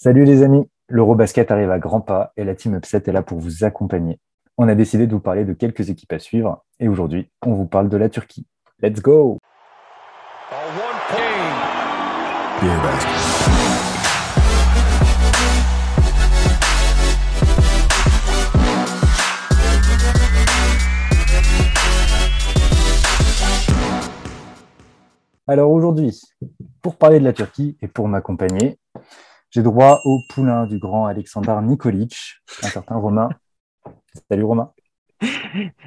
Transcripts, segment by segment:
Salut les amis, l'Eurobasket arrive à grands pas et la Team Upset est là pour vous accompagner. On a décidé de vous parler de quelques équipes à suivre et aujourd'hui, on vous parle de la Turquie. Let's go Alors aujourd'hui, pour parler de la Turquie et pour m'accompagner, j'ai droit au poulain du grand Alexandre Nikolic, un certain Romain. Salut Romain.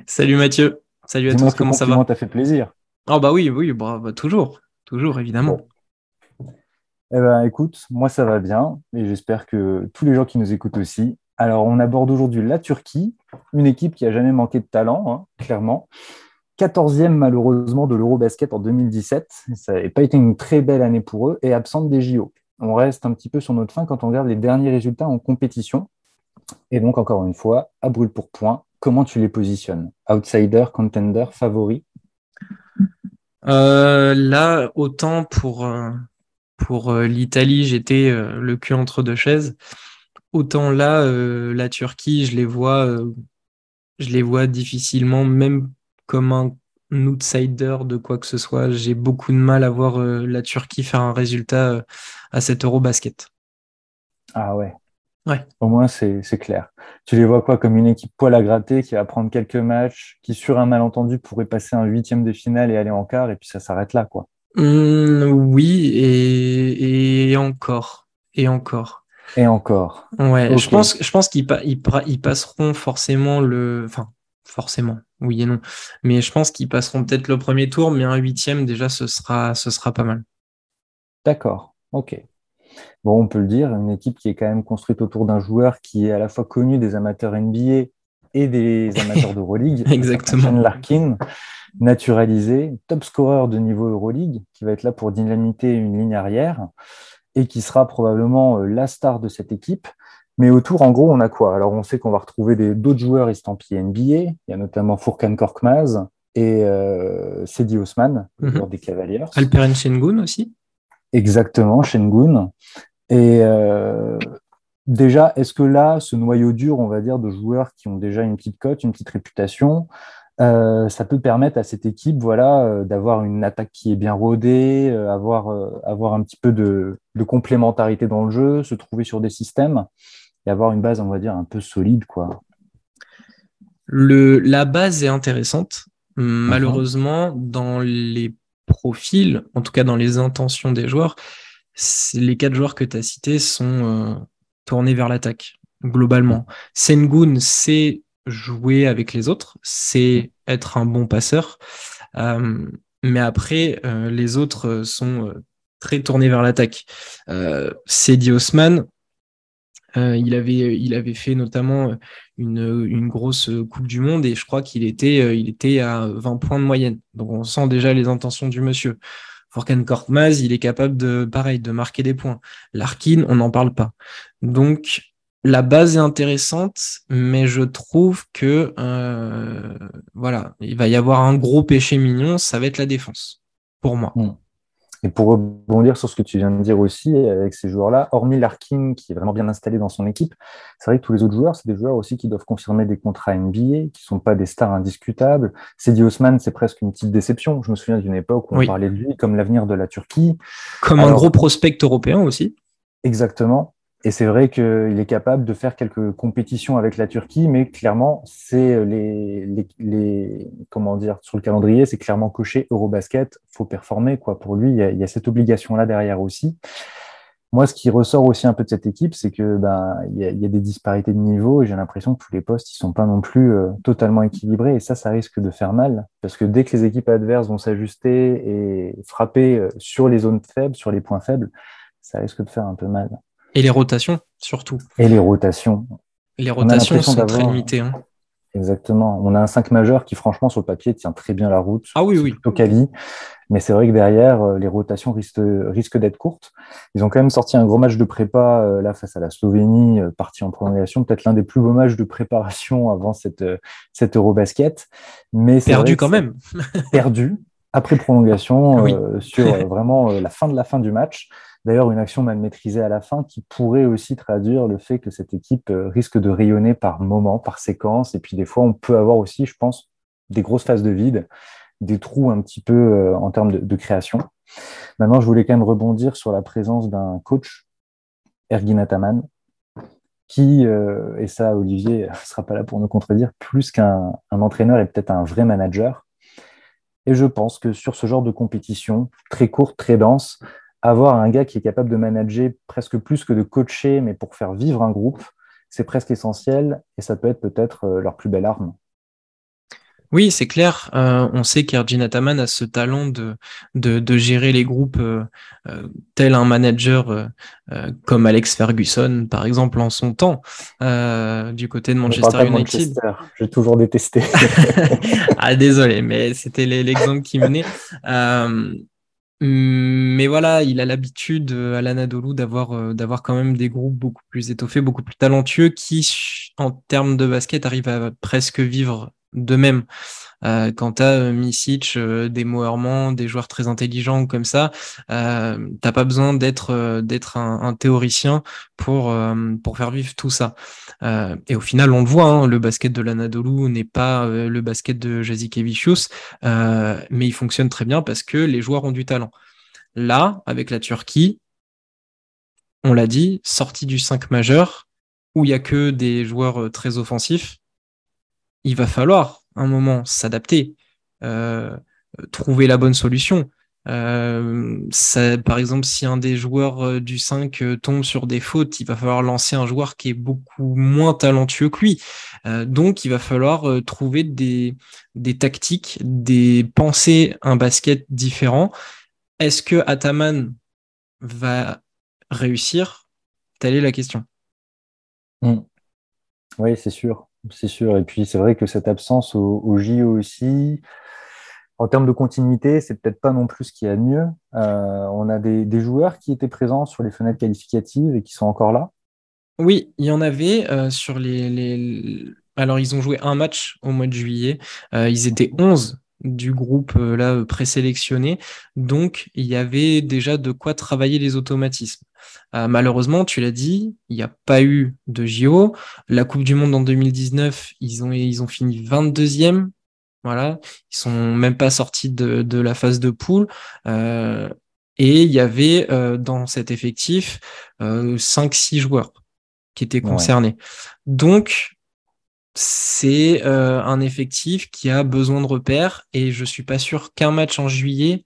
Salut Mathieu. Salut à tous, comment ça va t'as fait plaisir. Oh bah oui, oui, bah, toujours, toujours évidemment. Eh ben écoute, moi ça va bien et j'espère que tous les gens qui nous écoutent aussi. Alors on aborde aujourd'hui la Turquie, une équipe qui a jamais manqué de talent, hein, clairement. 14e malheureusement de l'Eurobasket en 2017. Ça n'a pas été une très belle année pour eux et absente des JO on reste un petit peu sur notre fin quand on regarde les derniers résultats en compétition. Et donc, encore une fois, à brûle pour point, comment tu les positionnes? Outsider, contender, favori? Euh, Là, autant pour, euh, euh, l'Italie, j'étais le cul entre deux chaises. Autant là, la Turquie, je les vois, je les vois difficilement, même comme un outsider de quoi que ce soit. J'ai beaucoup de mal à voir euh, la Turquie faire un résultat euh, à cet Eurobasket. Ah ouais. Ouais. Au moins, c'est clair. Tu les vois quoi comme une équipe poil à gratter qui va prendre quelques matchs, qui sur un malentendu pourrait passer un huitième de finale et aller en quart, et puis ça s'arrête là, quoi? Mmh, oui, et, encore. Et encore. Et encore. Ouais, je pense, je pense qu'ils passeront forcément le. Enfin, forcément, oui et non. Mais je pense qu'ils passeront peut-être le premier tour, mais un huitième, déjà, ce sera, ce sera pas mal. D'accord, ok. Bon, on peut le dire, une équipe qui est quand même construite autour d'un joueur qui est à la fois connu des amateurs NBA et des amateurs d'Euroleague. Exactement. Larkin, naturalisé, top scorer de niveau Euroleague, qui va être là pour dynamiter une ligne arrière et qui sera probablement euh, la star de cette équipe. Mais autour, en gros, on a quoi? Alors, on sait qu'on va retrouver d'autres joueurs estampillés NBA. Il y a notamment Furkan Korkmaz et euh, Sedi Osman, mm des Cavaliers. Alperen Shengun aussi Exactement, Shengun. Et euh, déjà, est-ce que là, ce noyau dur, on va dire, de joueurs qui ont déjà une petite cote, une petite réputation, euh, ça peut permettre à cette équipe voilà, euh, d'avoir une attaque qui est bien rodée, avoir, avoir un petit peu de, de, complémentarité dans le jeu, se trouver sur des systèmes? Et avoir une base, on va dire, un peu solide, quoi. Le, la base est intéressante. Malheureusement, dans les profils, en tout cas dans les intentions des joueurs, les quatre joueurs que tu as cités sont euh, tournés vers l'attaque, globalement. Sengun, c'est jouer avec les autres, c'est être un bon passeur. Euh, mais après, euh, les autres sont très tournés vers l'attaque. C'est Osman, euh, il, avait, fait notamment une, une, grosse Coupe du Monde et je crois qu'il était, euh, à 20 points de moyenne. Donc on sent déjà les intentions du monsieur. Forkan Korkmaz, il est capable de, pareil, de marquer des points. Larkin, on n'en parle pas. Donc la base est intéressante, mais je trouve que euh, voilà, il va y avoir un gros péché mignon, ça va être la défense, pour moi. Hmm. Et pour rebondir sur ce que tu viens de dire aussi, avec ces joueurs-là, hormis Larkin, qui est vraiment bien installé dans son équipe, c'est vrai que tous les autres joueurs, c'est des joueurs aussi qui doivent confirmer des contrats NBA, qui ne sont pas des stars indiscutables. Cedi Osman, c'est presque une petite déception. Je me souviens d'une époque où on parlait de lui comme l'avenir de la Turquie. Comme un gros prospect européen aussi. Exactement. Et c'est vrai qu'il est capable de faire quelques compétitions avec la Turquie, mais clairement, c'est les, les, les, comment dire, sur le calendrier, c'est clairement coché Eurobasket, faut performer, quoi. Pour lui, il y a, il y a cette obligation-là derrière aussi. Moi, ce qui ressort aussi un peu de cette équipe, c'est que ben il y, a, il y a des disparités de niveau et j'ai l'impression que tous les postes ils sont pas non plus euh, totalement équilibrés et ça, ça risque de faire mal parce que dès que les équipes adverses vont s'ajuster et frapper euh, sur les zones faibles, sur les points faibles, ça risque de faire un peu mal. Et les rotations, surtout. Et les rotations. Les rotations sont très limitées. Hein. Exactement. On a un 5 majeur qui, franchement, sur le papier, tient très bien la route. Ah oui, oui. Plutôt quali. Mais c'est vrai que derrière, euh, les rotations risquent, d'être courtes. Ils ont quand même sorti un gros match de prépa euh, là face à la Slovénie, euh, parti en prolongation. Peut-être l'un des plus beaux matchs de préparation avant cette, cette Eurobasket. Mais perdu quand même. perdu après prolongation sur vraiment la fin de la fin du match. D'ailleurs, une action mal maîtrisée à la fin qui pourrait aussi traduire le fait que cette équipe euh, risque de rayonner par moment, par séquence. Et puis des fois, on peut avoir aussi, je pense, des grosses phases de vide, des trous un petit peu euh, en termes de, création. Maintenant, je voulais quand même rebondir sur la présence d'un coach, Ergin Ataman, qui, euh, et ça Olivier ne sera pas là pour nous contredire, plus qu'un entraîneur et peut-être un vrai manager. Et je pense que sur ce genre de compétition, très courte, très dense, avoir un gars qui est capable de manager presque plus que de coacher, mais pour faire vivre un groupe, c'est presque essentiel et ça peut être peut-être euh, leur plus belle arme. Oui, c'est clair. Euh, on sait qu'Ergin Ataman a ce talent de, de, gérer les groupes euh, tel un manager comme Alex Ferguson, par exemple, en son temps, du côté de Manchester United. J'ai toujours détesté. ah, désolé, mais c'était l'exemple qui menait. Hum, mais voilà, il a l'habitude euh, à l'Anadolu d'avoir euh, d'avoir quand même des groupes beaucoup plus étoffés, beaucoup plus talentueux, qui en termes de basket arrivent à presque vivre d'eux-mêmes. Euh, quant à euh, Misic, euh, des Moerman, des joueurs très intelligents comme ça, euh, t'as pas besoin d'être d'être un, théoricien pour pour faire vivre tout ça. et au final, on le voit, hein, le basket de l'Anadolu n'est pas le basket de Jazikevicius, mais il fonctionne très bien parce que les joueurs ont du talent. Là, avec la Turquie, on l'a dit, sortie du 5 majeur, où il y a que des joueurs très offensifs, il va falloir un moment s'adapter, euh, trouver la bonne solution. Euh, ça, par exemple, si un des joueurs euh, du 5 tombe sur des fautes, il va falloir lancer un joueur qui est beaucoup moins talentueux que lui. donc, il va falloir trouver des, des tactiques, des pensées, un basket différent. Est-ce que Ataman va réussir? Telle est la question. Hmm. Oui, c'est sûr c'est sûr. Et puis, c'est vrai que cette absence au, JO aussi, en termes de continuité, c'est peut-être pas non plus ce qu'il y a de mieux. Euh, on a des, joueurs qui étaient présents sur les fenêtres qualificatives et qui sont encore là. Oui, il y en avait euh, sur les, Alors, ils ont joué un match au mois de juillet. Euh, ils étaient 11 du groupe là présélectionné. Donc, il y avait déjà de quoi travailler les automatismes. Euh, malheureusement, tu l'as dit, il n'y a pas eu de JO. La Coupe du Monde en 2019, ils ont, ils ont fini 22e. Voilà, ils sont même pas sortis de, la phase de poule. Euh, et il y avait euh, dans cet effectif 5-6 joueurs qui étaient concernés. Donc, c'est un effectif qui a besoin de repères et je suis pas sûr qu'un match en juillet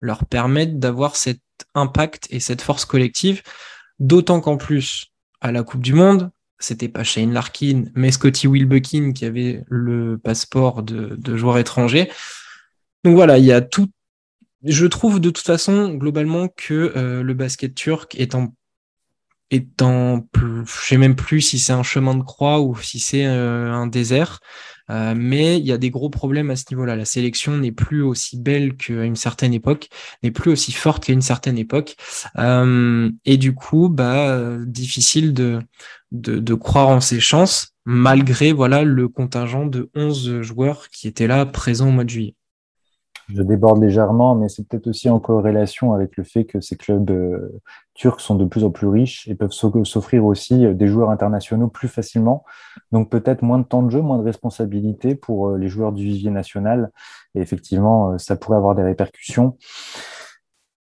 leur permette d'avoir cet impact et cette force collective. D'autant qu'en plus, à la Coupe du Monde, c'était pas Shane Larkin, mais Scotty Wilbekin qui avait le passeport de, de joueur étranger. Donc voilà, il y a tout. Je trouve de toute façon, globalement, que euh, le basket turc est en étant plus, je sais même plus si c'est un chemin de croix ou si c'est euh, un désert. Euh, mais il y a des gros problèmes à ce niveau-là. La sélection n'est plus aussi belle qu'à une certaine époque, n'est plus aussi forte qu'à une certaine époque. Euh, et du coup, bah, difficile de, de, de, croire en ses chances, malgré voilà le contingent de 11 joueurs qui étaient là présents au mois de juillet je déborde légèrement, mais c'est peut-être aussi en corrélation avec le fait que ces clubs euh, turcs sont de plus en plus riches et peuvent s'offrir aussi euh, des joueurs internationaux plus facilement. Donc peut-être moins de temps de jeu, moins de responsabilités pour euh, les joueurs du vivier national. Et effectivement, ça pourrait avoir des répercussions.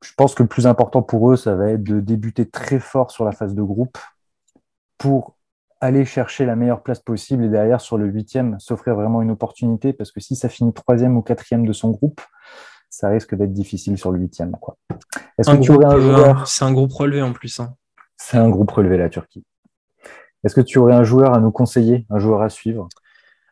Je pense que le plus important pour eux, ça va être de débuter très fort sur la phase de groupe pour aller chercher la meilleure place possible et derrière, sur le huitième, s'offrir vraiment une opportunité parce que si ça finit troisième ou quatrième de son groupe, ça risque d'être difficile sur le huitième. Est-ce que tu aurais un joueur C'est un groupe relevé en plus. Hein. C'est un groupe relevé, la Turquie. Est-ce que tu aurais un joueur à nous conseiller, un joueur à suivre?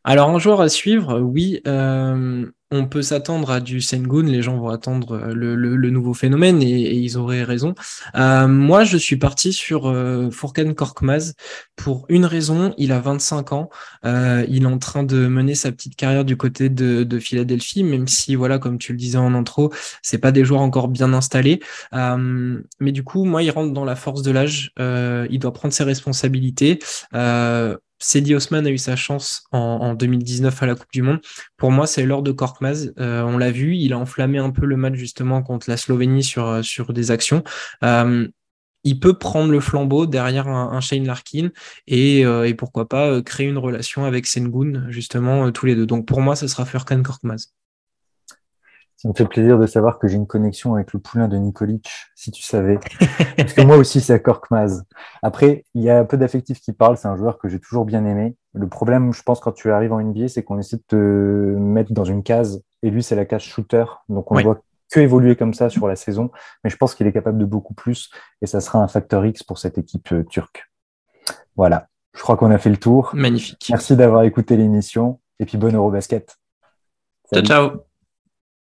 Alors, un joueur à suivre, oui. Euh, on peut s'attendre à du Sengun, les gens vont attendre euh, le, nouveau phénomène et, ils auraient raison. Euh, moi, je suis parti sur euh, Korkmaz pour une raison, il a 25 ans, euh, il est en train de mener sa petite carrière du côté de, Philadelphie, même si, voilà, comme tu le disais en intro, c'est pas des joueurs encore bien installés. mais du coup, moi, il rentre dans la force de l'âge, il doit prendre ses responsabilités. Cedi Osman a eu sa chance en, 2019 à la Coupe du Monde. Pour moi, c'est l'heure de Korkmaz. Euh, on l'a vu, il a enflammé un peu le match justement contre la Slovénie sur, sur des actions. Euh, il peut prendre le flambeau derrière un, Shane Larkin et, et, pourquoi pas créer une relation avec Sengun, justement, tous les deux. Donc pour moi, ce sera Furkan Korkmaz. Ça me fait plaisir de savoir que j'ai une connexion avec le poulain de Nikolic, si tu savais. Parce que moi aussi, c'est Korkmaz. Après, il y a un peu d'affectifs qui parlent. C'est un joueur que j'ai toujours bien aimé. Le problème, je pense, quand tu arrives en NBA, c'est qu'on essaie de te mettre dans une case. Et lui, c'est la case shooter. Donc, on ne voit que évoluer comme ça sur la saison. Mais je pense qu'il est capable de beaucoup plus. Et ça sera un facteur X pour cette équipe euh, turque. Voilà. Je crois qu'on a fait le tour. Magnifique. Merci d'avoir écouté l'émission. Et puis, bon Eurobasket. Ciao, ciao.